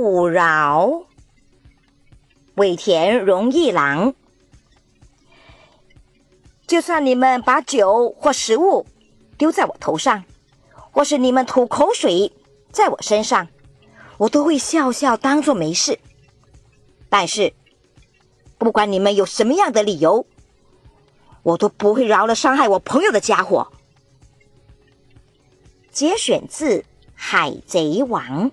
不饶。尾田荣一郎，就算你们把酒或食物丢在我头上，或是你们吐口水在我身上，我都会笑笑当做没事。但是，不管你们有什么样的理由，我都不会饶了伤害我朋友的家伙。节选自《海贼王》。